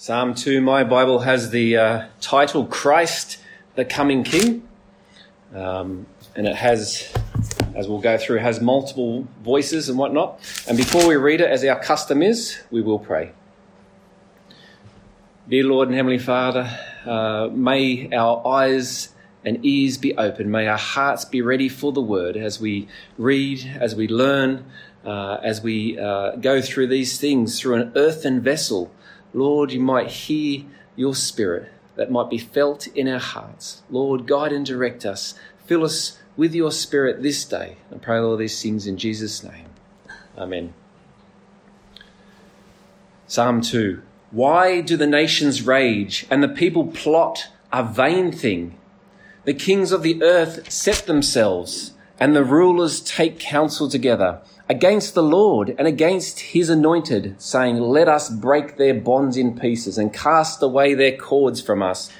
Psalm 2, my Bible has the uh, title Christ the Coming King. Um, and it has, as we'll go through, has multiple voices and whatnot. And before we read it, as our custom is, we will pray. Dear Lord and Heavenly Father, uh, may our eyes and ears be open. May our hearts be ready for the word as we read, as we learn, uh, as we uh, go through these things through an earthen vessel Lord, you might hear your spirit that might be felt in our hearts. Lord, guide and direct us. Fill us with your spirit this day. I pray all these things in Jesus' name. Amen. Psalm 2. Why do the nations rage and the people plot a vain thing? The kings of the earth set themselves and the rulers take counsel together against the Lord and against his anointed, saying, Let us break their bonds in pieces and cast away their cords from us.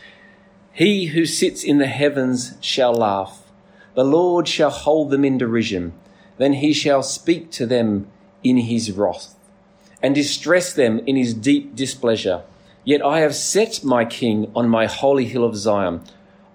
He who sits in the heavens shall laugh. The Lord shall hold them in derision. Then he shall speak to them in his wrath and distress them in his deep displeasure. Yet I have set my king on my holy hill of Zion.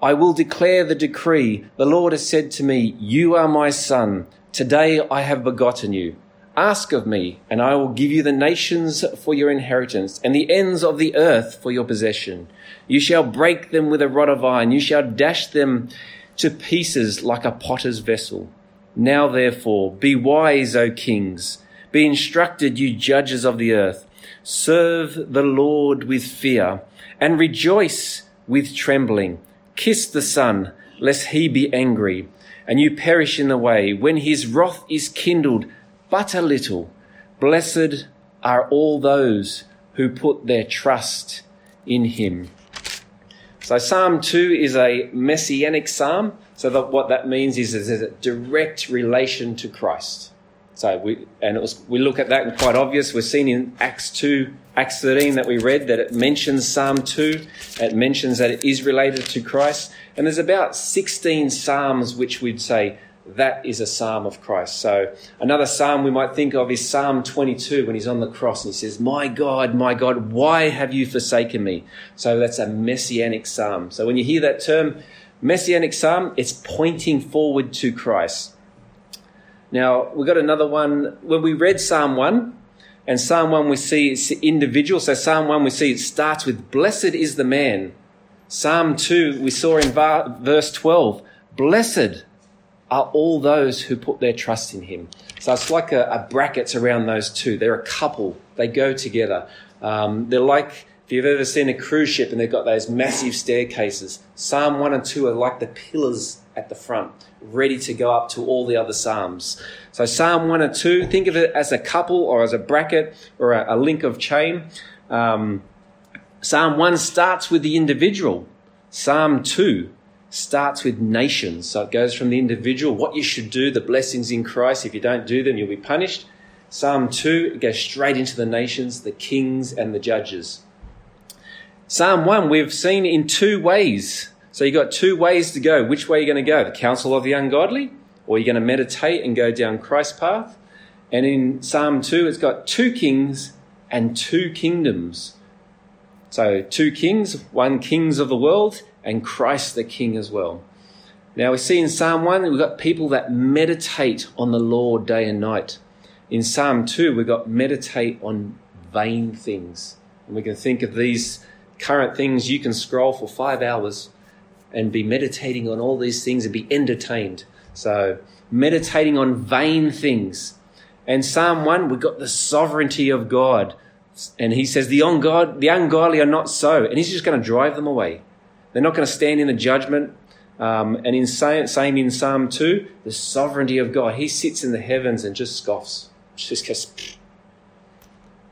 I will declare the decree. The Lord has said to me, You are my son. Today I have begotten you. Ask of me, and I will give you the nations for your inheritance, and the ends of the earth for your possession. You shall break them with a rod of iron, you shall dash them to pieces like a potter's vessel. Now therefore, be wise, O kings. Be instructed, you judges of the earth. Serve the Lord with fear, and rejoice with trembling. Kiss the Son, lest he be angry and you perish in the way, when his wrath is kindled but a little, blessed are all those who put their trust in him. So Psalm 2 is a messianic psalm. So that what that means is there's a direct relation to Christ. So we, and it was, we look at that and quite obvious. We're seen in Acts 2, Acts 13 that we read that it mentions Psalm 2. It mentions that it is related to Christ. And there's about 16 Psalms which we'd say that is a Psalm of Christ. So another Psalm we might think of is Psalm 22 when he's on the cross and he says, My God, my God, why have you forsaken me? So that's a messianic Psalm. So when you hear that term, messianic Psalm, it's pointing forward to Christ. Now, we've got another one. When we read Psalm 1, and Psalm 1 we see it's individual. So Psalm 1 we see it starts with, Blessed is the man Psalm 2, we saw in verse 12, blessed are all those who put their trust in him. So it's like a, a brackets around those two. They're a couple. They go together. Um, they're like, if you've ever seen a cruise ship and they've got those massive staircases, Psalm 1 and 2 are like the pillars at the front, ready to go up to all the other Psalms. So Psalm 1 and 2, think of it as a couple or as a bracket or a, a link of chain. Um, Psalm 1 starts with the individual. Psalm 2 starts with nations. So it goes from the individual, what you should do, the blessings in Christ. If you don't do them, you'll be punished. Psalm 2 goes straight into the nations, the kings, and the judges. Psalm 1 we've seen in two ways. So you've got two ways to go. Which way are you going to go? The counsel of the ungodly? Or you're going to meditate and go down Christ's path? And in Psalm 2, it's got two kings and two kingdoms. So, two kings, one kings of the world, and Christ the King as well. Now, we see in Psalm 1, we've got people that meditate on the Lord day and night. In Psalm 2, we've got meditate on vain things. And we can think of these current things. You can scroll for five hours and be meditating on all these things and be entertained. So, meditating on vain things. And Psalm 1, we've got the sovereignty of God. And he says, the, ungod- the ungodly are not so. And he's just going to drive them away. They're not going to stand in the judgment. Um, and in same, in Psalm 2, the sovereignty of God. He sits in the heavens and just scoffs. Just goes,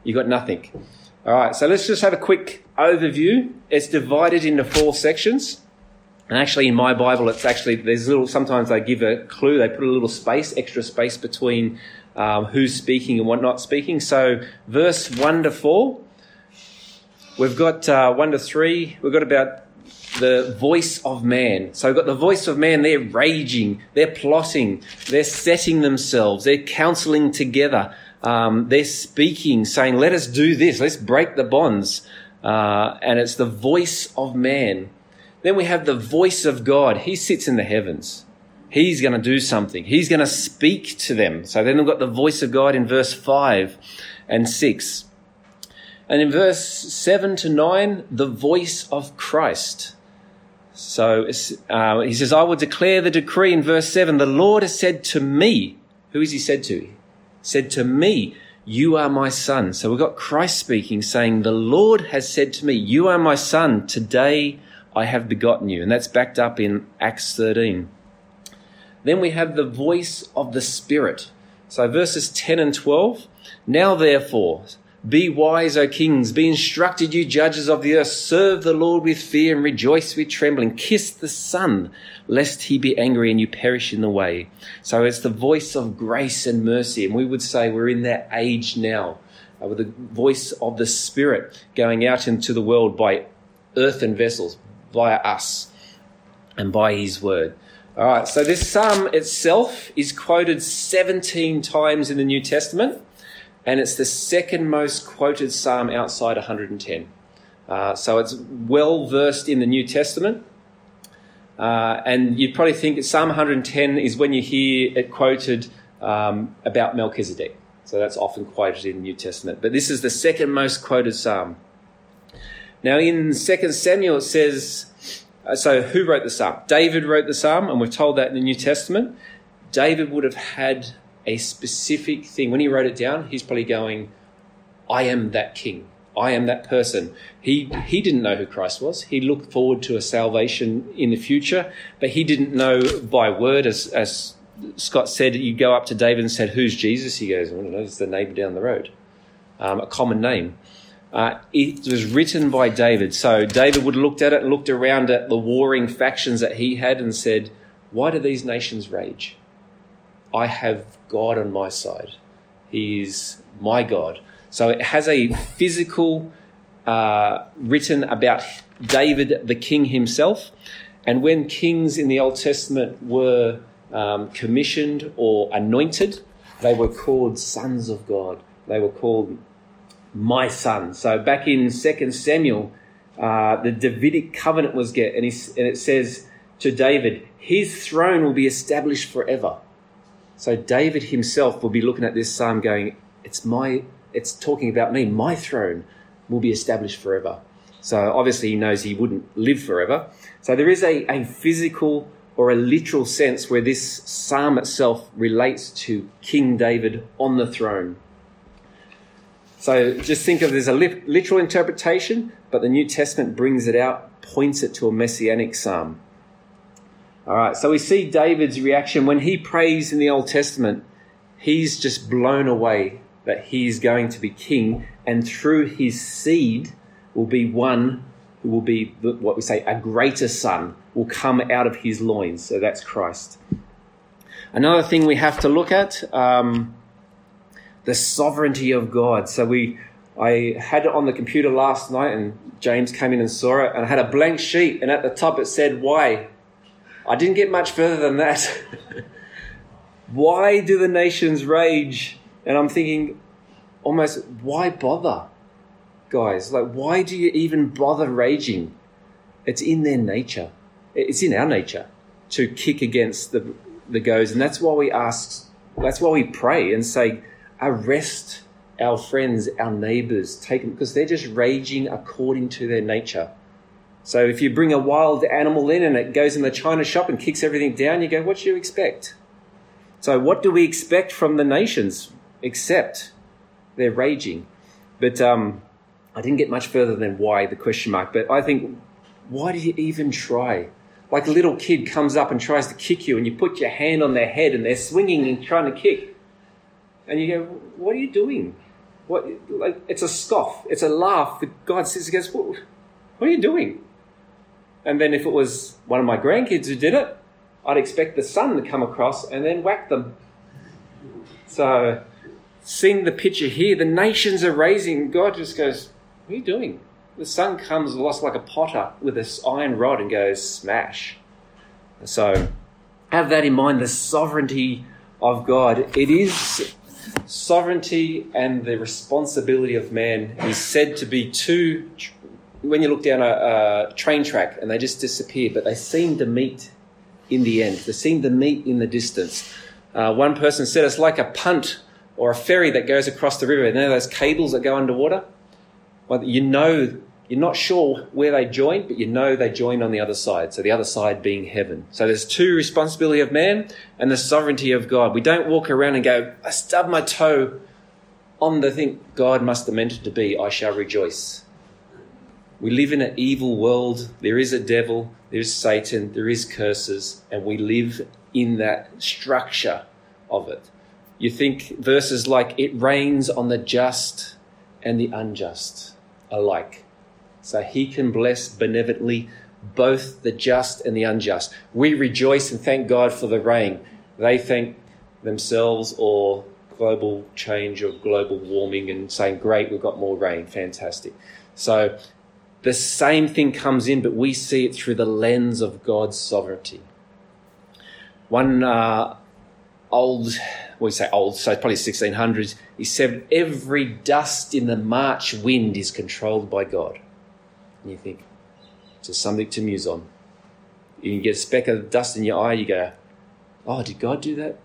you got nothing. All right, so let's just have a quick overview. It's divided into four sections. And actually, in my Bible, it's actually, there's little, sometimes they give a clue, they put a little space, extra space between um, who's speaking and what not speaking. So, verse 1 to 4, we've got uh, 1 to 3, we've got about the voice of man. So, we've got the voice of man, they're raging, they're plotting, they're setting themselves, they're counseling together, um, they're speaking, saying, Let us do this, let's break the bonds. Uh, and it's the voice of man. Then we have the voice of God. He sits in the heavens. He's going to do something. He's going to speak to them. So then we've got the voice of God in verse 5 and 6. And in verse 7 to 9, the voice of Christ. So uh, he says, I will declare the decree in verse 7 the Lord has said to me, who is he said to? He said to me, You are my son. So we've got Christ speaking, saying, The Lord has said to me, You are my son. Today I have begotten you. And that's backed up in Acts 13. Then we have the voice of the Spirit. So verses 10 and 12. Now therefore, be wise, O kings. Be instructed, you judges of the earth. Serve the Lord with fear and rejoice with trembling. Kiss the Son, lest he be angry and you perish in the way. So it's the voice of grace and mercy. And we would say we're in that age now uh, with the voice of the Spirit going out into the world by earthen vessels, via us, and by his word. All right, so this psalm itself is quoted 17 times in the New Testament and it's the second most quoted psalm outside 110. Uh, so it's well versed in the New Testament. Uh, and you'd probably think Psalm 110 is when you hear it quoted um, about Melchizedek. So that's often quoted in the New Testament. But this is the second most quoted psalm. Now, in 2 Samuel, it says, uh, so who wrote the psalm? David wrote the psalm, and we're told that in the New Testament. David would have had a specific thing. When he wrote it down, he's probably going, I am that king. I am that person. He, he didn't know who Christ was. He looked forward to a salvation in the future, but he didn't know by word, as, as Scott said, you go up to David and said, Who's Jesus? He goes, I don't know, it's the neighbor down the road. Um, a common name. Uh, it was written by David. So David would have looked at it and looked around at the warring factions that he had and said, Why do these nations rage? I have God on my side. He is my God. So it has a physical uh, written about David, the king himself. And when kings in the Old Testament were um, commissioned or anointed, they were called sons of God. They were called my son. So back in 2 Samuel, uh, the Davidic covenant was get, and, and it says to David, his throne will be established forever. So David himself will be looking at this psalm going, it's my, it's talking about me. My throne will be established forever. So obviously he knows he wouldn't live forever. So there is a, a physical or a literal sense where this psalm itself relates to King David on the throne. So just think of there's a literal interpretation, but the New Testament brings it out, points it to a messianic psalm. All right, so we see David's reaction when he prays in the Old Testament. He's just blown away that he's going to be king, and through his seed will be one who will be what we say a greater son will come out of his loins. So that's Christ. Another thing we have to look at um, the sovereignty of God. So we, I had it on the computer last night, and James came in and saw it, and I had a blank sheet, and at the top it said why. I didn't get much further than that. why do the nations rage? And I'm thinking, almost, why bother? Guys, like, why do you even bother raging? It's in their nature. It's in our nature to kick against the, the goes. And that's why we ask, that's why we pray and say, arrest our friends, our neighbors, take them, because they're just raging according to their nature. So if you bring a wild animal in and it goes in the china shop and kicks everything down, you go, what do you expect? So what do we expect from the nations except they're raging? But um, I didn't get much further than why the question mark. But I think, why do you even try? Like a little kid comes up and tries to kick you, and you put your hand on their head, and they're swinging and trying to kick, and you go, "What are you doing? What? Like it's a scoff, it's a laugh." God says, "He what, what are you doing?" And then if it was one of my grandkids who did it, I'd expect the son to come across and then whack them. So, seeing the picture here, the nations are raising. God just goes, What are you doing? The son comes lost like a potter with this iron rod and goes, Smash. So, have that in mind the sovereignty of God. It is sovereignty and the responsibility of man is said to be two when you look down a, a train track and they just disappear, but they seem to meet in the end. They seem to meet in the distance. Uh, one person said it's like a punt or a ferry that goes across the river. You know those cables that go underwater? Well, you know, you're not sure where they join, but you know they join on the other side. So the other side being heaven. So there's two responsibility of man and the sovereignty of God. We don't walk around and go, I stub my toe on the thing God must have meant it to be, I shall rejoice. We live in an evil world. There is a devil, there is Satan, there is curses, and we live in that structure of it. You think verses like, it rains on the just and the unjust alike. So he can bless benevolently both the just and the unjust. We rejoice and thank God for the rain. They thank themselves or global change or global warming and saying, Great, we've got more rain, fantastic. So the same thing comes in, but we see it through the lens of God's sovereignty. One uh, old, we say old, so probably 1600s, he said, Every dust in the March wind is controlled by God. And you think, just something to muse on. You can get a speck of dust in your eye, you go, Oh, did God do that?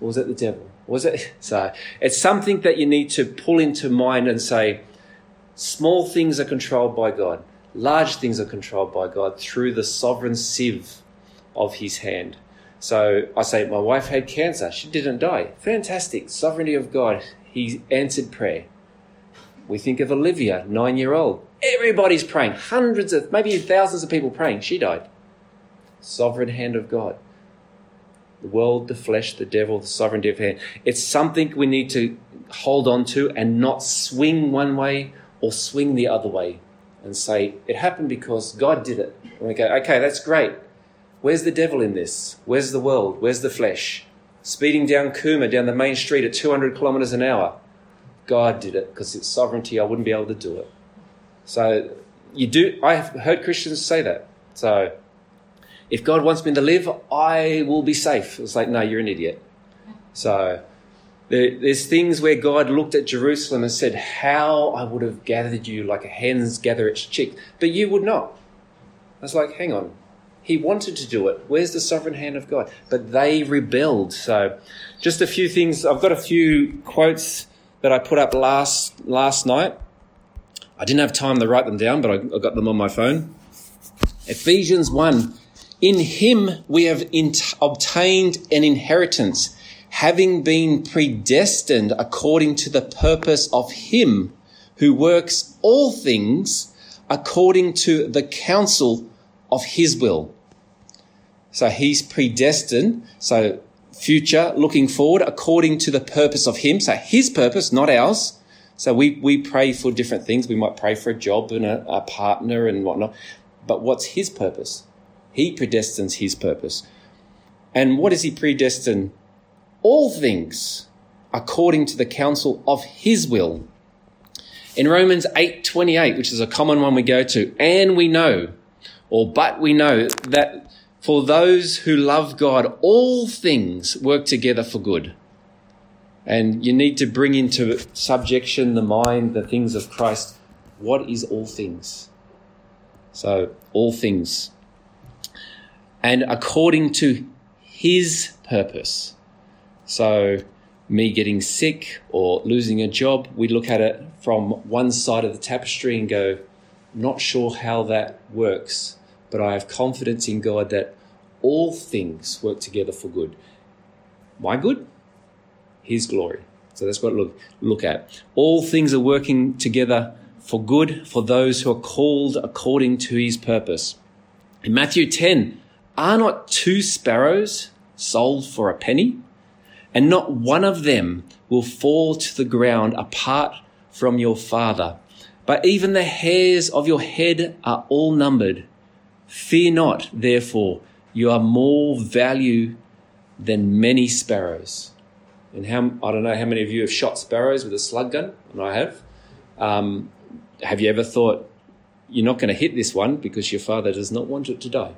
Or was that the devil? Was it? So it's something that you need to pull into mind and say, small things are controlled by God, large things are controlled by God through the sovereign sieve of His hand. So I say, my wife had cancer. She didn't die. Fantastic. Sovereignty of God. He answered prayer. We think of Olivia, nine year old. Everybody's praying. Hundreds of, maybe thousands of people praying. She died. Sovereign hand of God the world, the flesh, the devil, the sovereignty of hand. It's something we need to hold on to and not swing one way or swing the other way and say, it happened because God did it. And we go, okay, that's great. Where's the devil in this? Where's the world? Where's the flesh? Speeding down Cooma, down the main street at 200 kilometres an hour. God did it because it's sovereignty. I wouldn't be able to do it. So you do. I have heard Christians say that. So if God wants me to live, I will be safe. It's like, no, you're an idiot. So there, there's things where God looked at Jerusalem and said, How I would have gathered you like a hen's gather its chick, but you would not. I was like, hang on. He wanted to do it. Where's the sovereign hand of God? But they rebelled. So just a few things. I've got a few quotes that I put up last last night. I didn't have time to write them down, but I, I got them on my phone. Ephesians 1 in him we have obtained an inheritance, having been predestined according to the purpose of him who works all things according to the counsel of his will. So he's predestined, so future, looking forward, according to the purpose of him. So his purpose, not ours. So we, we pray for different things. We might pray for a job and a, a partner and whatnot. But what's his purpose? He predestines his purpose. And what does he predestine? All things according to the counsel of his will. In Romans 8:28, which is a common one we go to, and we know, or but we know that for those who love God, all things work together for good. And you need to bring into subjection the mind, the things of Christ. What is all things? So, all things and according to his purpose. So, me getting sick or losing a job, we look at it from one side of the tapestry and go, not sure how that works, but I have confidence in God that all things work together for good. My good, His glory. So that's what look look at. All things are working together for good for those who are called according to His purpose. In Matthew 10, are not two sparrows sold for a penny? And not one of them will fall to the ground apart from your Father. But even the hairs of your head are all numbered. Fear not, therefore, you are more value than many sparrows. And how, I don't know how many of you have shot sparrows with a slug gun, and I have. Um, have you ever thought, you're not going to hit this one because your father does not want it to die?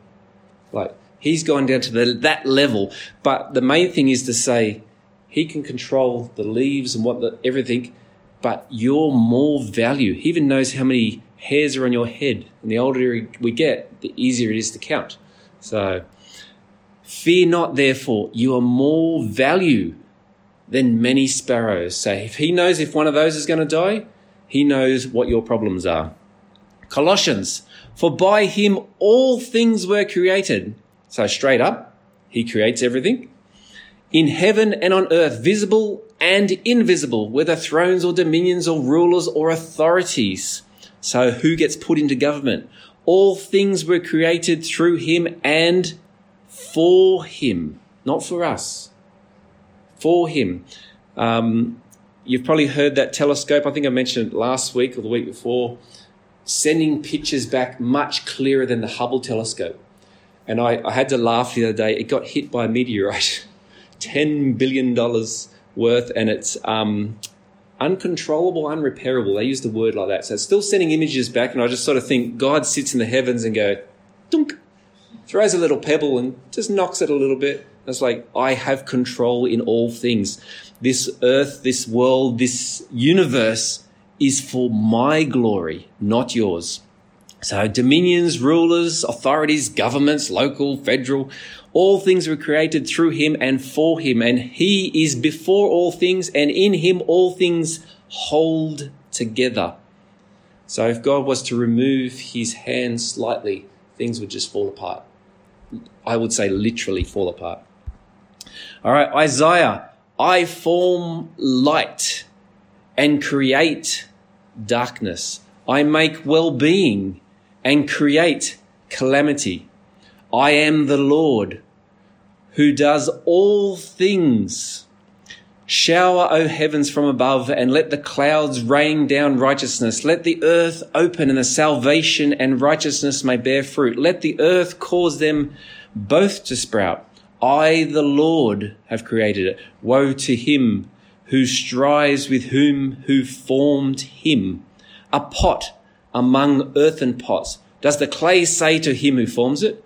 Like he's gone down to the, that level. But the main thing is to say he can control the leaves and what the everything, but you're more value. He even knows how many hairs are on your head. And the older we get, the easier it is to count. So, fear not, therefore, you are more value than many sparrows. So, if he knows if one of those is going to die, he knows what your problems are. Colossians, for by him all things were created. So, straight up, he creates everything. In heaven and on earth, visible and invisible, whether thrones or dominions or rulers or authorities. So who gets put into government? All things were created through him and for him, not for us. For him. Um, you've probably heard that telescope. I think I mentioned it last week or the week before, sending pictures back much clearer than the Hubble telescope. And I, I had to laugh the other day. It got hit by a meteorite, $10 billion worth, and it's um, uncontrollable, unrepairable. They use the word like that. So it's still sending images back, and I just sort of think God sits in the heavens and go, dunk, throws a little pebble and just knocks it a little bit. It's like, I have control in all things. This earth, this world, this universe is for my glory, not yours. So dominions, rulers, authorities, governments, local, federal, all things were created through him and for him, and he is before all things, and in him all things hold together. So if God was to remove his hand slightly, things would just fall apart. I would say literally fall apart. All right, Isaiah, I form light and create darkness. I make well being and create calamity. I am the Lord who does all things. Shower, O heavens, from above, and let the clouds rain down righteousness. Let the earth open, and the salvation and righteousness may bear fruit. Let the earth cause them both to sprout. I, the Lord, have created it. Woe to him who strives with whom who formed him. A pot among earthen pots. Does the clay say to him who forms it,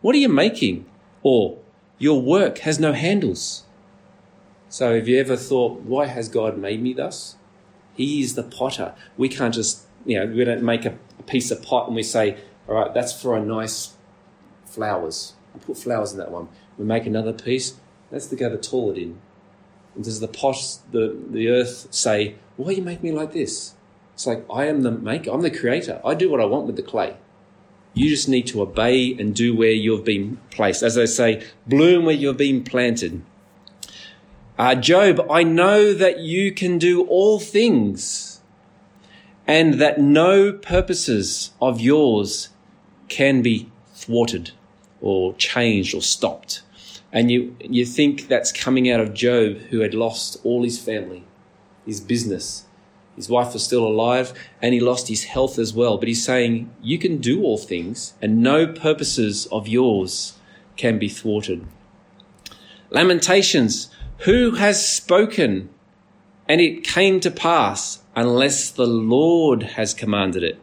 What are you making? Or, your work has no handles. So have you ever thought, why has God made me thus? He is the potter. We can't just, you know, we don't make a, piece of pot and we say, all right, that's for a nice flowers. I put flowers in that one. We make another piece. That's to go to toilet in. And does the pot, the, the earth say, why you make me like this? It's like, I am the maker. I'm the creator. I do what I want with the clay. You just need to obey and do where you've been placed. As they say, bloom where you've been planted. Uh, Job, I know that you can do all things and that no purposes of yours can be thwarted or changed or stopped. And you, you think that's coming out of Job, who had lost all his family, his business, his wife was still alive and he lost his health as well. But he's saying, You can do all things, and no purposes of yours can be thwarted. Lamentations Who has spoken and it came to pass unless the Lord has commanded it?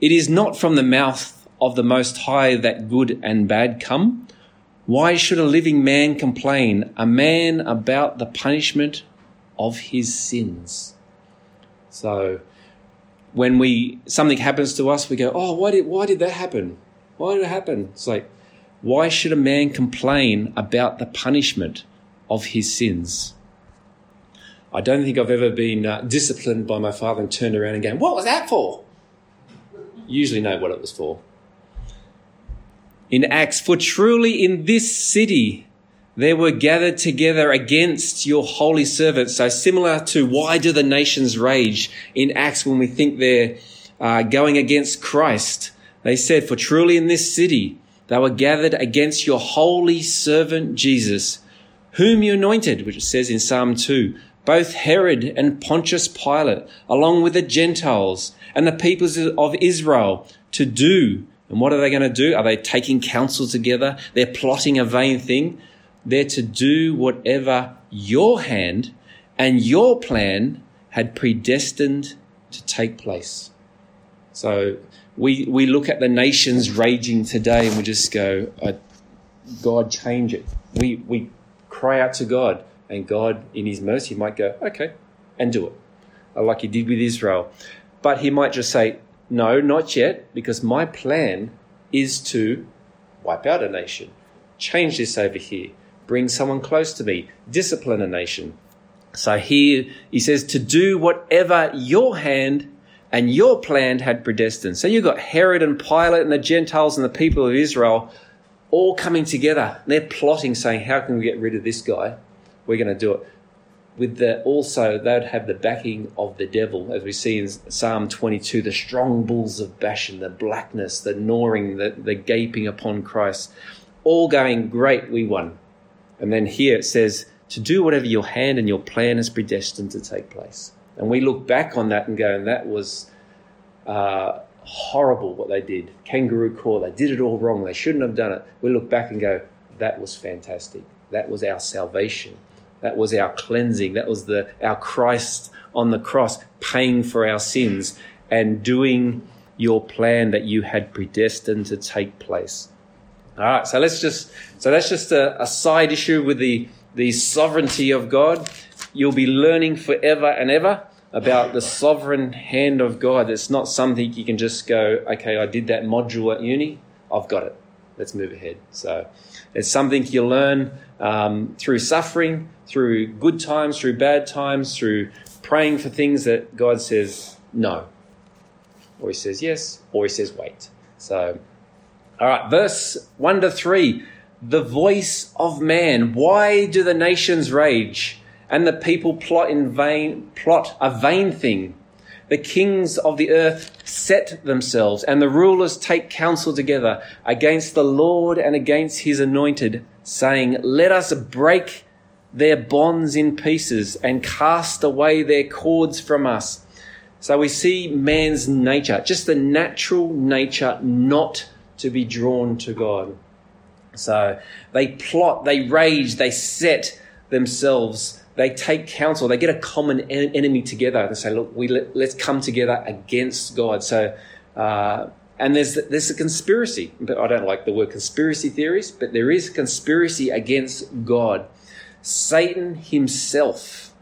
It is not from the mouth of the Most High that good and bad come. Why should a living man complain, a man about the punishment of his sins? So when we something happens to us, we go, "Oh, why did why did that happen? Why did it happen?" It's like, why should a man complain about the punishment of his sins? I don't think I've ever been uh, disciplined by my father and turned around and going, "What was that for?" Usually know what it was for. In Acts, for truly in this city they were gathered together against your holy servant. So similar to why do the nations rage in Acts when we think they're uh, going against Christ. They said, for truly in this city they were gathered against your holy servant Jesus, whom you anointed, which it says in Psalm 2, both Herod and Pontius Pilate, along with the Gentiles and the peoples of Israel to do. And what are they going to do? Are they taking counsel together? They're plotting a vain thing there to do whatever your hand and your plan had predestined to take place. So we, we look at the nations raging today and we just go, uh, God, change it. We, we cry out to God, and God, in His mercy, might go, okay, and do it, like He did with Israel. But He might just say, no, not yet, because my plan is to wipe out a nation, change this over here, bring someone close to me, discipline a nation. So here he says to do whatever your hand and your plan had predestined. So you've got Herod and Pilate and the Gentiles and the people of Israel all coming together. They're plotting, saying, How can we get rid of this guy? We're going to do it. With the also, they'd have the backing of the devil, as we see in Psalm 22, the strong bulls of Bashan, the blackness, the gnawing, the, the gaping upon Christ, all going, Great, we won. And then here it says, To do whatever your hand and your plan is predestined to take place. And we look back on that and go, and that was uh, horrible what they did. Kangaroo court, they did it all wrong. They shouldn't have done it. We look back and go, that was fantastic. That was our salvation. That was our cleansing. That was the our Christ on the cross paying for our sins and doing your plan that you had predestined to take place. All right, so let's just so that's just a, a side issue with the the sovereignty of God. You'll be learning forever and ever about the sovereign hand of God. It's not something you can just go, okay, I did that module at uni, I've got it. Let's move ahead. So it's something you learn um, through suffering, through good times, through bad times, through praying for things that God says no, or He says yes, or He says wait. So, all right, verse 1 to 3 the voice of man. Why do the nations rage? and the people plot in vain, plot a vain thing. The kings of the earth set themselves, and the rulers take counsel together against the Lord and against his anointed, saying, Let us break their bonds in pieces and cast away their cords from us. So we see man's nature, just the natural nature not to be drawn to God. So they plot, they rage, they set themselves they take counsel, they get a common en- enemy together. They say, look, we let, us come together against God. So, uh, and there's, there's a conspiracy, but I don't like the word conspiracy theories, but there is a conspiracy against God. Satan himself,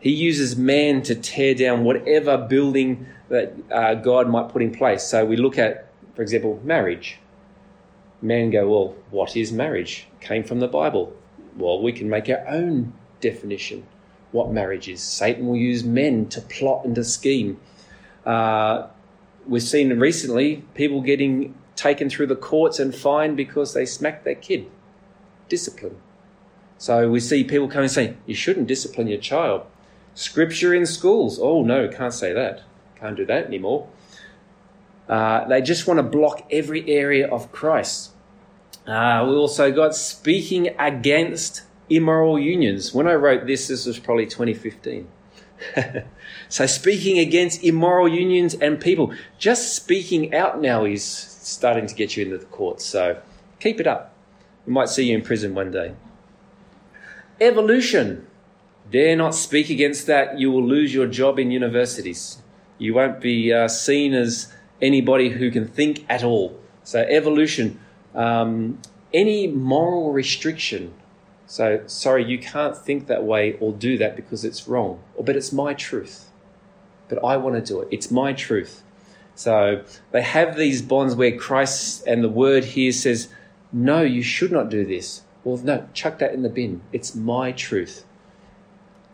he uses man to tear down whatever building that uh, God might put in place. So we look at, for example, marriage. Men go, well, what is marriage? Came from the Bible. Well, we can make our own definition what marriage is. Satan will use men to plot and to scheme. Uh, we've seen recently people getting taken through the courts and fined because they smacked their kid. Discipline. So we see people coming saying, you shouldn't discipline your child. Scripture in schools. Oh, no, can't say that. Can't do that anymore. Uh, they just want to block every area of Christ. Uh, we also got speaking against immoral unions. When I wrote this, this was probably 2015. so speaking against immoral unions and people, just speaking out now is starting to get you into the courts. So keep it up. We might see you in prison one day. Evolution. Dare not speak against that. You will lose your job in universities. You won't be uh, seen as anybody who can think at all. So, evolution. Um, any moral restriction so, sorry, you can't think that way or do that because it's wrong. Or, but it's my truth. But I want to do it. It's my truth. So, they have these bonds where Christ and the word here says, no, you should not do this. Well, no, chuck that in the bin. It's my truth.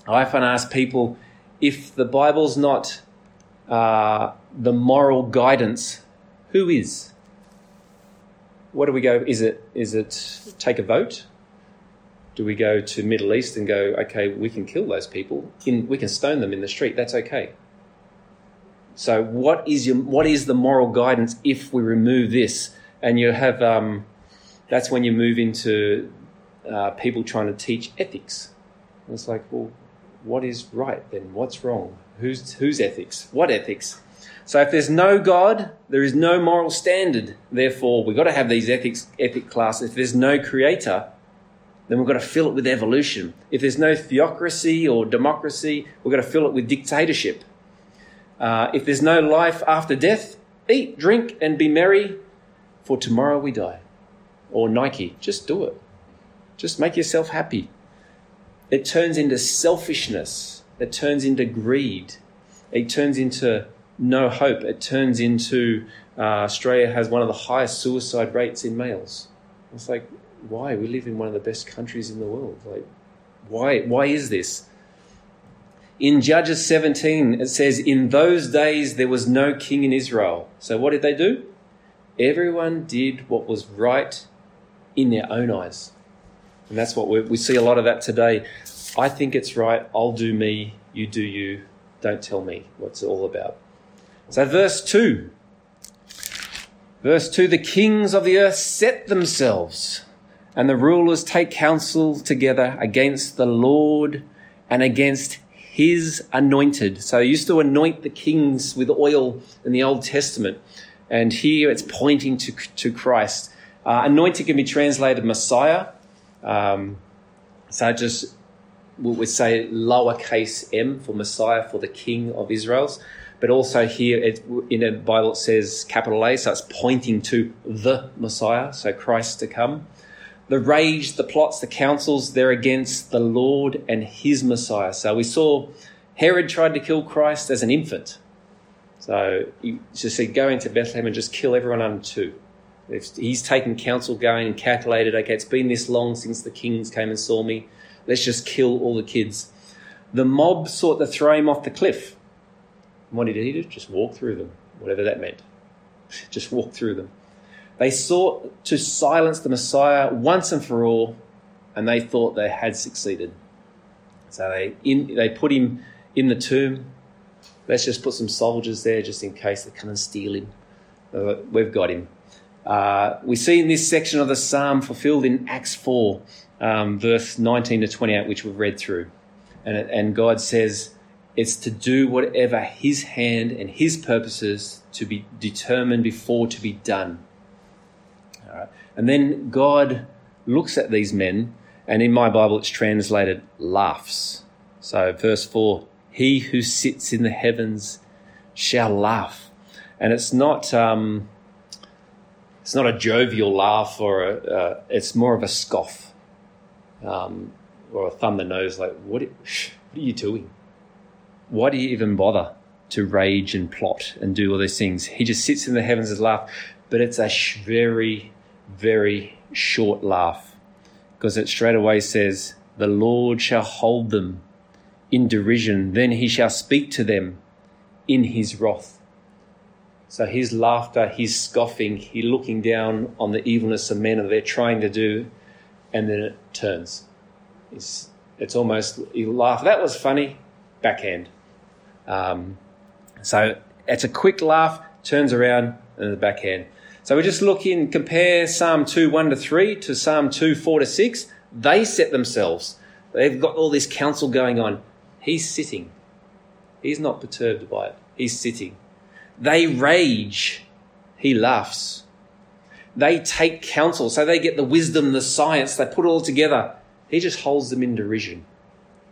I often ask people if the Bible's not uh, the moral guidance, who is? What do we go? Is it is it take a vote? Do we go to Middle East and go, okay, we can kill those people, in, we can stone them in the street, that's okay. So what is your what is the moral guidance if we remove this? And you have um, that's when you move into uh, people trying to teach ethics. And it's like, well, what is right then? What's wrong? Who's whose ethics? What ethics? So if there's no God, there is no moral standard. Therefore, we've got to have these ethics ethic classes. If there's no creator, then we've got to fill it with evolution. If there's no theocracy or democracy, we've got to fill it with dictatorship. Uh, if there's no life after death, eat, drink, and be merry, for tomorrow we die. Or Nike, just do it. Just make yourself happy. It turns into selfishness, it turns into greed, it turns into no hope. It turns into uh, Australia has one of the highest suicide rates in males. It's like, why? We live in one of the best countries in the world. Like, why? Why is this? In Judges 17, it says, In those days there was no king in Israel. So what did they do? Everyone did what was right in their own eyes. And that's what we, see a lot of that today. I think it's right. I'll do me. You do you. Don't tell me what's it all about. So, verse 2. Verse 2 The kings of the earth set themselves, and the rulers take counsel together against the Lord and against his anointed. So, he used to anoint the kings with oil in the Old Testament. And here it's pointing to, to Christ. Uh, anointed can be translated Messiah. Um, so just we would say lowercase m for Messiah for the King of Israel's. But also here it, in the Bible it says capital A, so it's pointing to the Messiah, so Christ to come. The rage, the plots, the counsels, they're against the Lord and his Messiah. So we saw Herod tried to kill Christ as an infant. So he just said, go into Bethlehem and just kill everyone under two. If he's taken counsel going and calculated, okay, it's been this long since the kings came and saw me. Let's just kill all the kids. The mob sought to throw him off the cliff. what did he do? Just walk through them, whatever that meant. Just walk through them. They sought to silence the Messiah once and for all, and they thought they had succeeded. So they, in, they put him in the tomb. Let's just put some soldiers there just in case they come and steal him. Uh, we've got him. Uh, we see in this section of the psalm fulfilled in Acts 4, um, verse 19 to 28, which we've read through. And, and God says it's to do whatever His hand and His purposes to be determined before to be done. All right. And then God looks at these men, and in my Bible it's translated laughs. So, verse 4 He who sits in the heavens shall laugh. And it's not. Um, it's not a jovial laugh or a, uh, it's more of a scoff um, or a thumb the nose like what, what are you doing? Why do you even bother to rage and plot and do all these things? He just sits in the heavens and laughs but it's a very very short laugh because it straight away says the lord shall hold them in derision then he shall speak to them in his wrath so his laughter, his scoffing, he looking down on the evilness of men and they're trying to do, and then it turns. It's, it's almost, you laugh, that was funny, backhand. Um, so it's a quick laugh, turns around, and the backhand. So we just look in, compare Psalm 2, 1 to 3 to Psalm 2, 4 to 6. They set themselves. They've got all this counsel going on. He's sitting. He's not perturbed by it. He's sitting. They rage, he laughs. They take counsel, so they get the wisdom, the science, they put it all together. He just holds them in derision.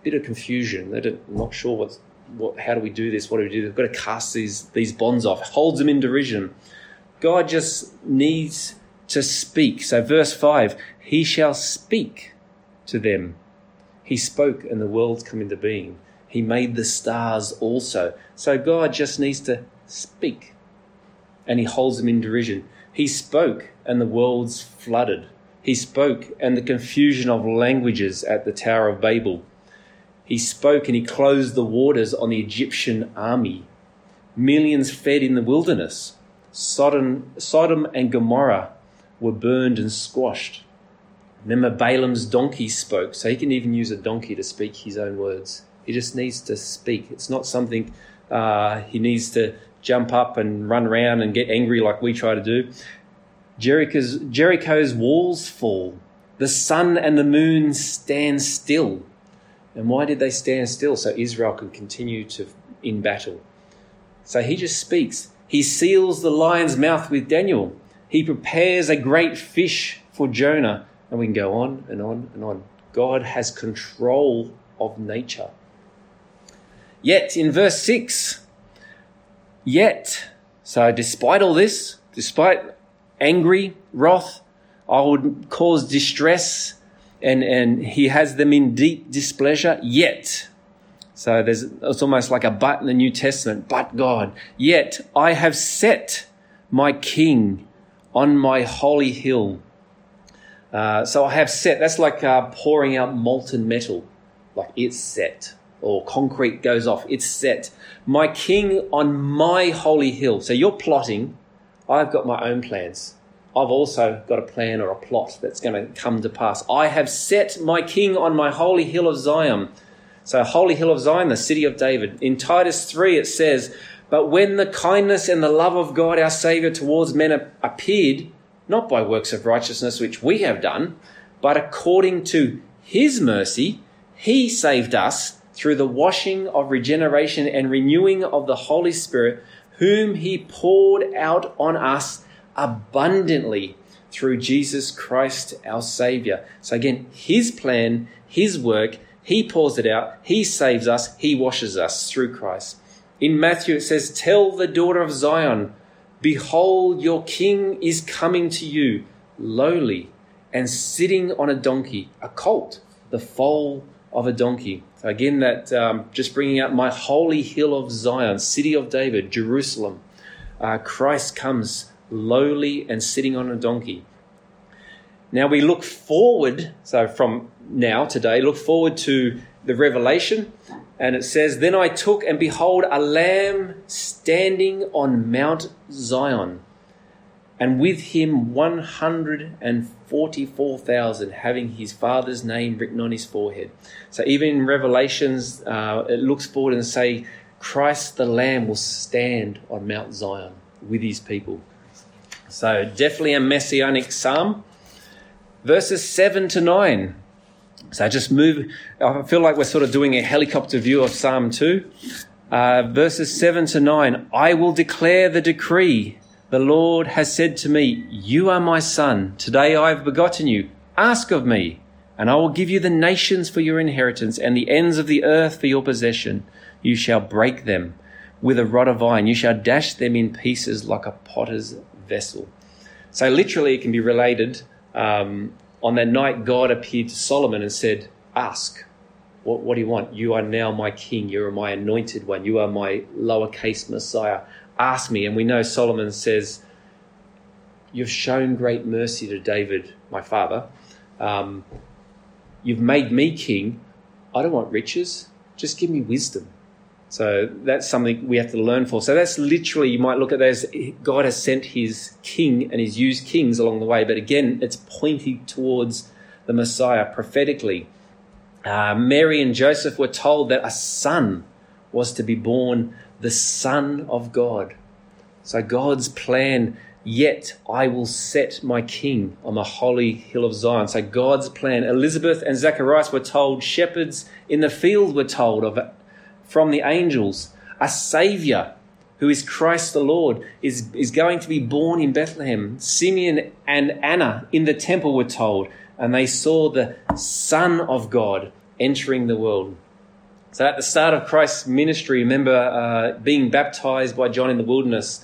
Bit of confusion. They're not sure what's, what, how do we do this? What do we do? They've got to cast these, these bonds off. Holds them in derision. God just needs to speak. So, verse 5 He shall speak to them. He spoke, and the worlds come into being. He made the stars also. So, God just needs to Speak. And he holds them in derision. He spoke, and the worlds flooded. He spoke, and the confusion of languages at the Tower of Babel. He spoke, and he closed the waters on the Egyptian army. Millions fed in the wilderness. Sodom, Sodom and Gomorrah were burned and squashed. Remember, Balaam's donkey spoke, so he can even use a donkey to speak his own words. He just needs to speak. It's not something uh, he needs to jump up and run around and get angry like we try to do. Jericho's, Jericho's walls fall. The sun and the moon stand still. And why did they stand still? So Israel could continue to in battle. So he just speaks. He seals the lion's mouth with Daniel. He prepares a great fish for Jonah. And we can go on and on and on. God has control of nature. Yet in verse 6, Yet, so despite all this, despite angry, wrath, I would cause distress, and, and he has them in deep displeasure, yet So there's, it's almost like a but in the New Testament, but God. Yet I have set my king on my holy hill. Uh, so I have set, that's like uh, pouring out molten metal, like it's set, or concrete goes off, it's set. My king on my holy hill. So you're plotting, I've got my own plans. I've also got a plan or a plot that's going to come to pass. I have set my king on my holy hill of Zion. So, holy hill of Zion, the city of David. In Titus 3, it says, But when the kindness and the love of God our Saviour towards men appeared, not by works of righteousness which we have done, but according to his mercy, he saved us through the washing of regeneration and renewing of the Holy Spirit, whom he poured out on us abundantly through Jesus Christ our Saviour. So again, his plan, his work, he pours it out. He saves us. He washes us through Christ. In Matthew, it says, Tell the daughter of Zion, Behold, your king is coming to you, lowly and sitting on a donkey, a colt, the foal of a donkey. Again, that um, just bringing out my holy hill of Zion, city of David, Jerusalem. Uh, Christ comes lowly and sitting on a donkey. Now we look forward, so from now, today, look forward to the Revelation. And it says, Then I took, and behold, a lamb standing on Mount Zion, and with him 144,000 having his father's name written on his forehead. So even in Revelations, uh, it looks forward and say, Christ the Lamb will stand on Mount Zion with his people. So definitely a messianic psalm. Verses 7 to 9. So I just move. I feel like we're sort of doing a helicopter view of Psalm 2. Uh, verses 7 to 9. I will declare the decree. The Lord has said to me, You are my son. Today I have begotten you. Ask of me, and I will give you the nations for your inheritance and the ends of the earth for your possession. You shall break them with a rod of iron. You shall dash them in pieces like a potter's vessel. So literally, it can be related um, on that night, God appeared to Solomon and said, Ask, what, what do you want? You are now my king. You are my anointed one. You are my lowercase Messiah. Ask me. And we know Solomon says, You've shown great mercy to David, my father. Um, you've made me king. I don't want riches. Just give me wisdom. So that's something we have to learn for. So that's literally, you might look at that as God has sent his king and he's used kings along the way. But again, it's pointing towards the Messiah prophetically. Uh, Mary and Joseph were told that a son was to be born, the Son of God. So God's plan, yet I will set my king on the holy hill of Zion. So God's plan. Elizabeth and Zacharias were told, shepherds in the field were told of it from the angels. A Savior who is Christ the Lord is, is going to be born in Bethlehem. Simeon and Anna in the temple were told, and they saw the Son of God entering the world. So at the start of Christ's ministry, remember uh, being baptized by John in the wilderness,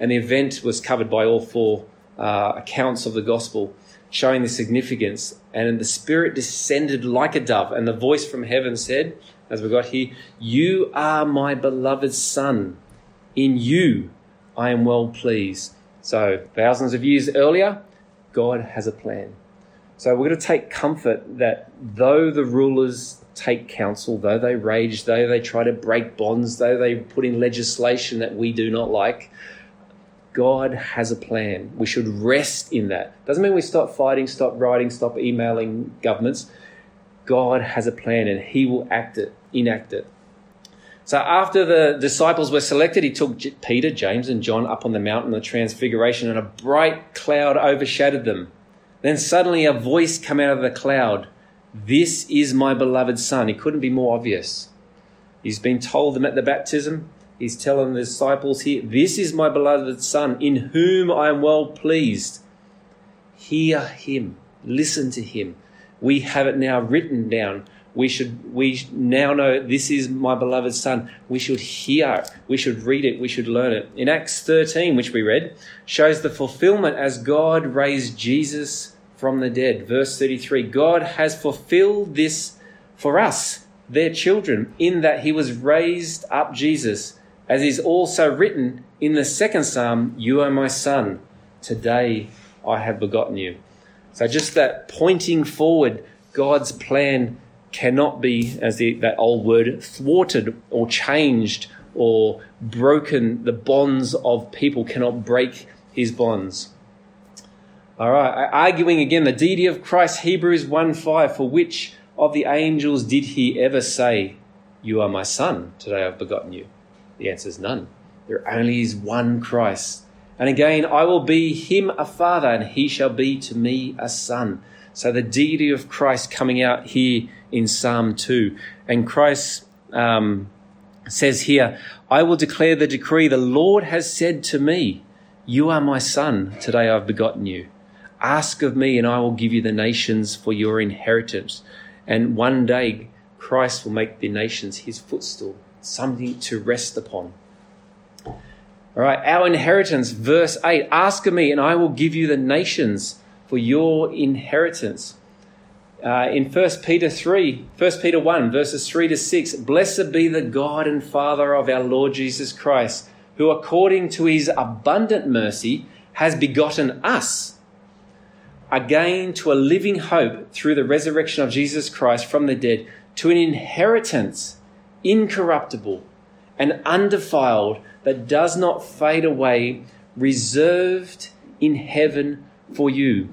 and the event was covered by all four uh, accounts of the gospel, showing the significance. And the Spirit descended like a dove, and the voice from heaven said, as we got here, You are my beloved Son. In you I am well pleased. So, thousands of years earlier, God has a plan. So, we're going to take comfort that though the rulers take counsel, though they rage, though they try to break bonds, though they put in legislation that we do not like, God has a plan. We should rest in that. Doesn't mean we stop fighting, stop writing, stop emailing governments. God has a plan and He will act it, enact it. So after the disciples were selected, He took Peter, James, and John up on the mountain of transfiguration, and a bright cloud overshadowed them. Then suddenly a voice came out of the cloud. This is my beloved Son. He couldn't be more obvious. He's been told them at the baptism. He's telling the disciples here, This is my beloved Son, in whom I am well pleased. Hear him, listen to him. We have it now written down. We should we now know this is my beloved son. We should hear it. We should read it. We should learn it. In Acts 13, which we read, shows the fulfillment as God raised Jesus from the dead. Verse 33 God has fulfilled this for us, their children, in that he was raised up Jesus, as is also written in the second psalm, You are my son, today I have begotten you. So just that pointing forward, God's plan cannot be, as the, that old word, thwarted or changed or broken. The bonds of people cannot break his bonds. All right, arguing again the deity of Christ, Hebrews 1 5, for which of the angels did he ever say, You are my son, today I've begotten you? The answer is none. There only is one Christ. And again, I will be him a father, and he shall be to me a son. So the deity of Christ coming out here in Psalm 2. And Christ um, says here, I will declare the decree. The Lord has said to me, You are my son. Today I've begotten you. Ask of me, and I will give you the nations for your inheritance. And one day, Christ will make the nations his footstool, something to rest upon. All right, our inheritance, verse 8 Ask of me, and I will give you the nations for your inheritance. Uh, in 1 Peter 3, 1 Peter 1, verses 3 to 6, Blessed be the God and Father of our Lord Jesus Christ, who according to his abundant mercy has begotten us again to a living hope through the resurrection of Jesus Christ from the dead, to an inheritance incorruptible and undefiled that does not fade away, reserved in heaven for you.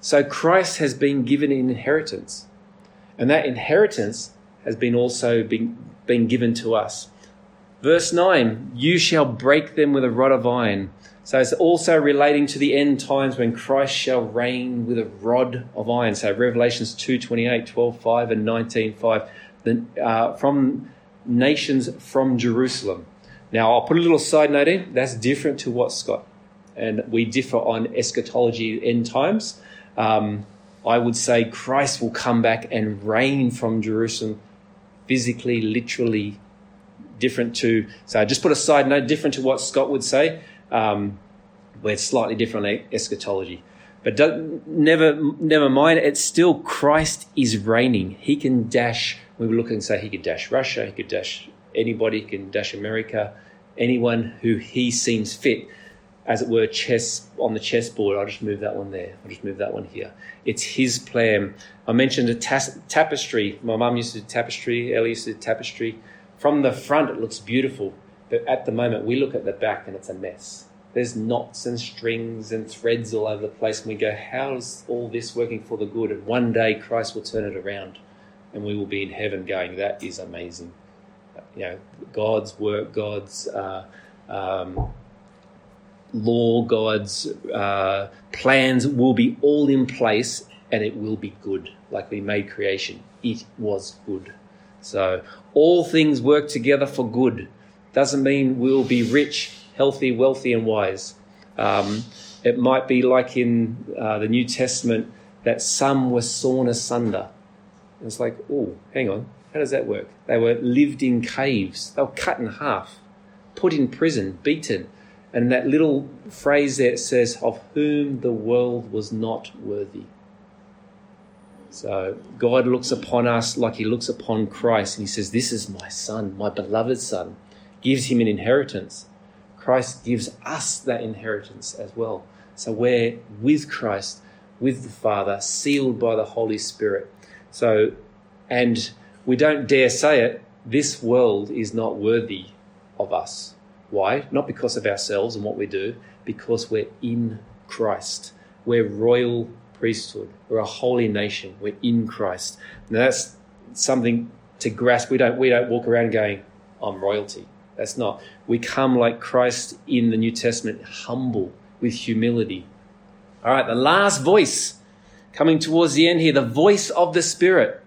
So Christ has been given an inheritance, and that inheritance has been also been, been given to us. Verse 9, you shall break them with a rod of iron so it's also relating to the end times when Christ shall reign with a rod of iron. So Revelations 2, 28, 12, 5 and 19, 5. The, uh, from nations from Jerusalem. Now, I'll put a little side note in. That's different to what Scott and we differ on eschatology end times. Um, I would say Christ will come back and reign from Jerusalem physically, literally, different to. So, just put a side note, different to what Scott would say. Um, we're slightly different eschatology. But never, never mind. It's still Christ is reigning. He can dash. We were looking and say he could dash Russia. He could dash anybody. He can dash America. Anyone who he seems fit, as it were, chess on the chessboard. I'll just move that one there. I'll just move that one here. It's his plan. I mentioned a tapestry. My mum used to do tapestry. Ellie used to do tapestry. From the front, it looks beautiful. But at the moment, we look at the back and it's a mess. There's knots and strings and threads all over the place, and we go, How's all this working for the good? And one day Christ will turn it around and we will be in heaven going, That is amazing. You know, God's work, God's uh, um, law, God's uh, plans will be all in place and it will be good. Like we made creation, it was good. So all things work together for good doesn't mean we'll be rich, healthy, wealthy, and wise. Um, it might be like in uh, the New Testament that some were sawn asunder. It's like, oh, hang on, how does that work? They were lived in caves, they were cut in half, put in prison, beaten. And that little phrase there says, of whom the world was not worthy. So God looks upon us like he looks upon Christ and he says, This is my son, my beloved son gives him an inheritance. Christ gives us that inheritance as well. So we're with Christ, with the Father, sealed by the Holy Spirit. So, and we don't dare say it, this world is not worthy of us. Why? Not because of ourselves and what we do, because we're in Christ. We're royal priesthood. We're a holy nation. We're in Christ. Now that's something to grasp. We don't we don't walk around going, I'm royalty. That's not. We come like Christ in the New Testament, humble with humility. All right, the last voice coming towards the end here, the voice of the Spirit.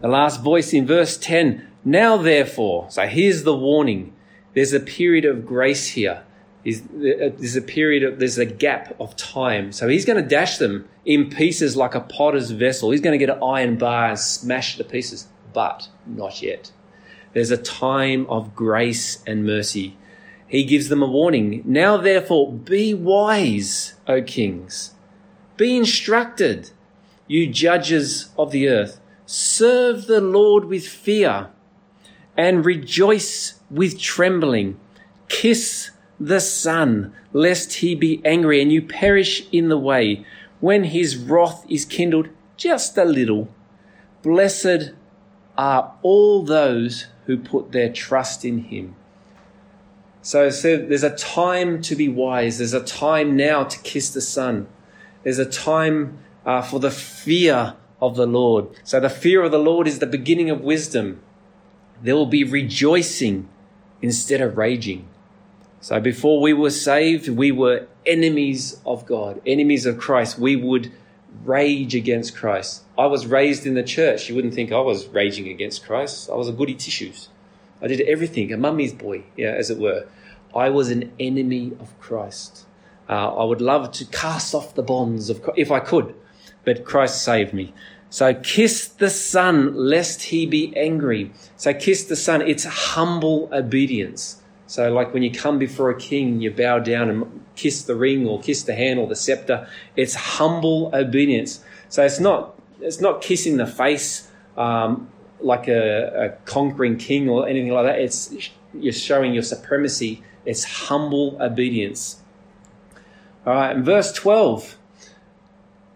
The last voice in verse 10. Now, therefore, so here's the warning. There's a period of grace here. Uh, there's a period of, there's a gap of time. So he's going to dash them in pieces like a potter's vessel. He's going to get an iron bar and smash to pieces, but not yet. There's a time of grace and mercy. He gives them a warning. Now, therefore, be wise, O kings. Be instructed, you judges of the earth. serve the Lord with fear and rejoice with trembling. Kiss the Son, lest he be angry and you perish in the way when his wrath is kindled just a little. Blessed are all those who put their trust in him. So, there's a time to be wise. There's a time now to kiss the Son. There's a time uh, for the fear of the Lord. So the fear of the Lord is the beginning of wisdom. There will be rejoicing instead of raging. So before we were saved, we were enemies of God, enemies of Christ. We would rage against Christ. I was raised in the church. You wouldn't think I was raging against Christ. I was a goody tissues. I did everything, a mummy's boy, yeah, as it were. I was an enemy of Christ. Uh, I would love to cast off the bonds of Christ, if I could, but Christ saved me. So kiss the Son, lest he be angry. So kiss the Son. It's humble obedience. So, like when you come before a king, you bow down and kiss the ring or kiss the hand or the scepter. It's humble obedience. So it's not it's not kissing the face um, like a, a, conquering king or anything like that. It's you're showing your supremacy. It's humble obedience. All right, in verse twelve.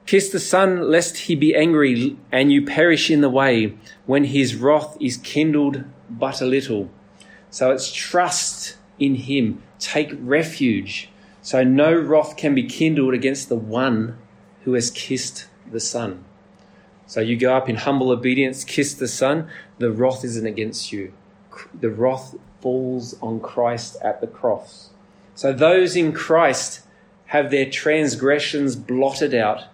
Kiss the Son, lest he be angry and you perish in the way when his wrath is kindled but a little. So it's trust in Him. Take refuge. So no wrath can be kindled against the one who has kissed the Son. So you go up in humble obedience, kiss the Son, the wrath isn't against you. The wrath falls on Christ at the cross. So those in Christ have their transgressions blotted out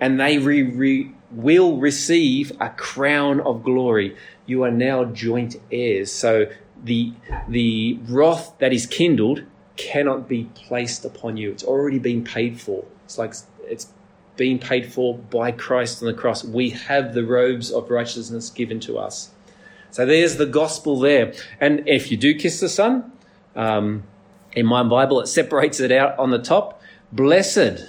and they re- re- will receive a crown of glory. You are now joint heirs. So the, the wrath that is kindled cannot be placed upon you. It's already been paid for. It's like it's been paid for by Christ on the cross. We have the robes of righteousness given to us. So there's the gospel there. And if you do kiss the Son, um, in my Bible, it separates it out on the top. Blessed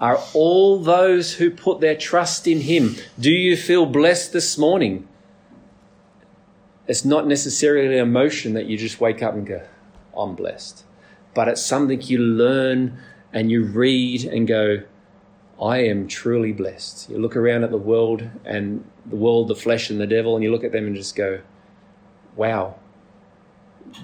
are all those who put their trust in Him. Do you feel blessed this morning? It's not necessarily an emotion that you just wake up and go, I'm blessed. But it's something you learn and you read and go, I am truly blessed. You look around at the world and the world, the flesh, and the devil, and you look at them and just go, wow,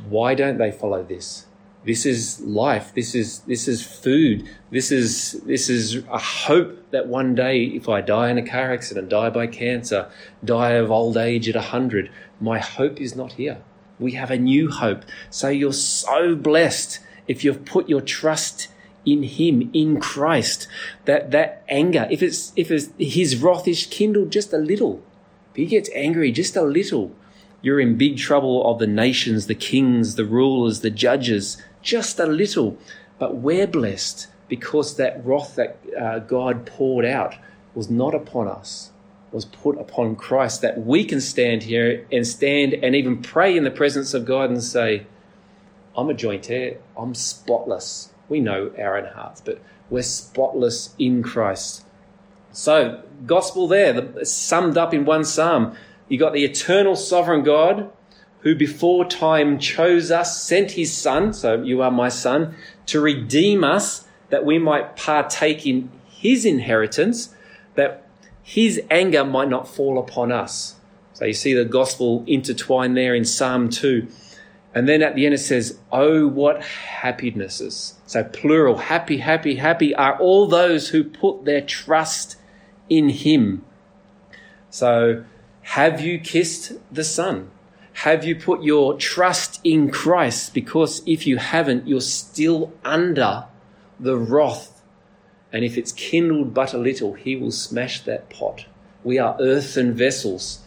why don't they follow this? This is life. This is this is food. This is this is a hope that one day, if I die in a car accident, die by cancer, die of old age at a hundred, my hope is not here. We have a new hope. So you're so blessed if you've put your trust in Him, in Christ. That that anger, if it's if it's, His wrath is kindled just a little, if He gets angry just a little, you're in big trouble of the nations, the kings, the rulers, the judges just a little. But we're blessed because that wrath that uh, God poured out was not upon us, was put upon Christ, that we can stand here and stand and even pray in the presence of God and say, I'm a joint heir, I'm spotless. We know our own hearts, but we're spotless in Christ. So, gospel there, summed up in one psalm. You got the eternal sovereign God who before time chose us, sent his Son, so you are my Son, to redeem us that we might partake in his inheritance, that his anger might not fall upon us. So you see the gospel intertwined there in Psalm 2. And then at the end it says, Oh, what happinesses. So plural, happy, happy, happy are all those who put their trust in him. So have you kissed the Son? Have you put your trust in Christ? Because if you haven't, you're still under the wrath. And if it's kindled but a little, he will smash that pot. We are earthen vessels.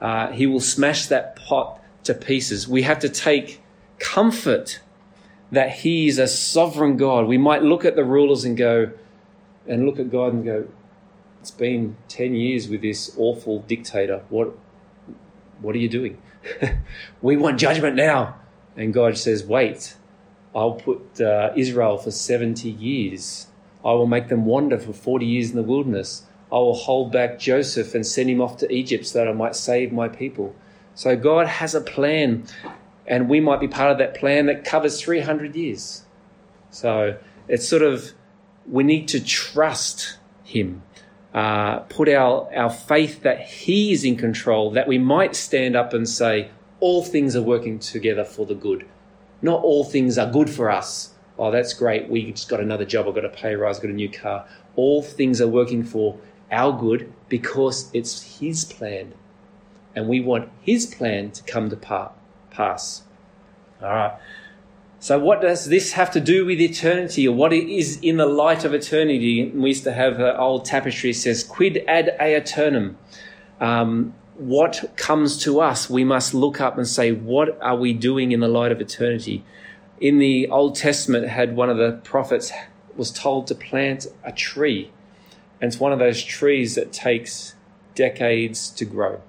Uh, he will smash that pot to pieces. We have to take comfort that he is a sovereign God. We might look at the rulers and go, and look at God and go, it's been 10 years with this awful dictator. What, what are you doing? we want judgment now. And God says, Wait, I'll put uh, Israel for 70 years. I will make them wander for 40 years in the wilderness. I will hold back Joseph and send him off to Egypt so that I might save my people. So God has a plan, and we might be part of that plan that covers 300 years. So it's sort of, we need to trust Him, uh, put our, our faith that He is in control, that we might stand up and say, all things are working together for the good. Not all things are good for us. Oh, that's great. We just got another job. I've got a pay rise, I got a new car. All things are working for our good because it's His plan. And we want His plan to come to pass. All right. So, what does this have to do with eternity, or what is in the light of eternity? We used to have an old tapestry says, "Quid ad aeternum." Um, what comes to us, we must look up and say, "What are we doing in the light of eternity?" In the Old Testament, had one of the prophets was told to plant a tree, and it's one of those trees that takes decades to grow.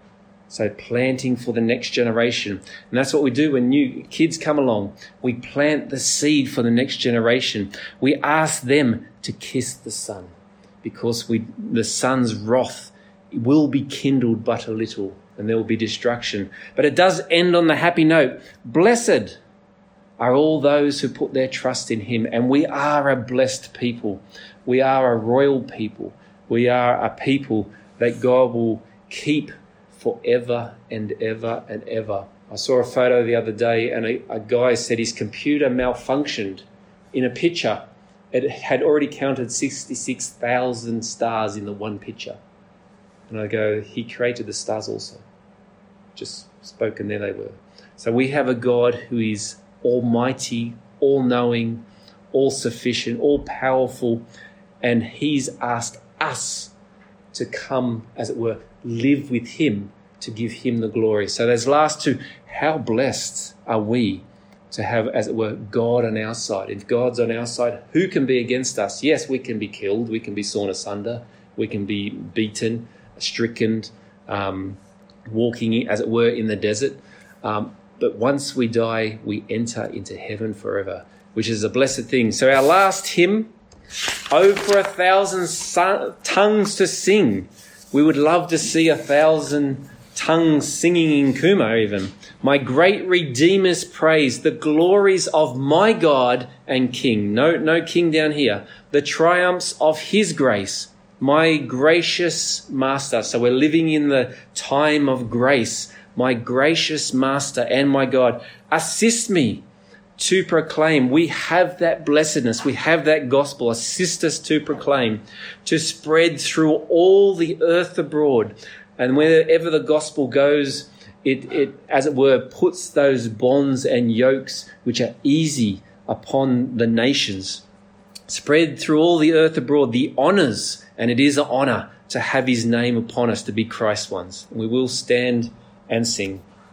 So planting for the next generation. And that's what we do when new kids come along. We plant the seed for the next generation. We ask them to kiss the Son because we, the Son's wrath will be kindled but a little and there will be destruction. But it does end on the happy note. Blessed are all those who put their trust in him. And we are a blessed people. We are a royal people. We are a people that God will keep forever and ever and ever. I saw a photo the other day, and a, a guy said his computer malfunctioned in a picture. It had already counted 66,000 stars in the one picture. And I go, He created the stars also. Just spoken there they were. So we have a God who is almighty, all knowing, all sufficient, all powerful, and He's asked us to come, as it were, live with Him to give Him the glory. So, those last two, how blessed are we to have, as it were, God on our side? If God's on our side, who can be against us? Yes, we can be killed, we can be sawn asunder, we can be beaten, stricken, um, walking, as it were, in the desert. Um, but once we die, we enter into heaven forever, which is a blessed thing. So, our last hymn, Oh, for a thousand tongues to sing we would love to see a thousand tongues singing in Kuma, even. My great Redeemer's praise, the glories of my God and King. No, no King down here. The triumphs of His grace, my gracious Master. So we're living in the time of grace. My gracious Master and my God, assist me to proclaim. We have that blessedness. We have that gospel. Assist us to proclaim, to spread through all the earth abroad. And wherever the gospel goes, it, it, as it were, puts those bonds and yokes which are easy upon the nations. Spread through all the earth abroad the honors, and it is an honor to have his name upon us to be Christ's ones. We will stand and sing.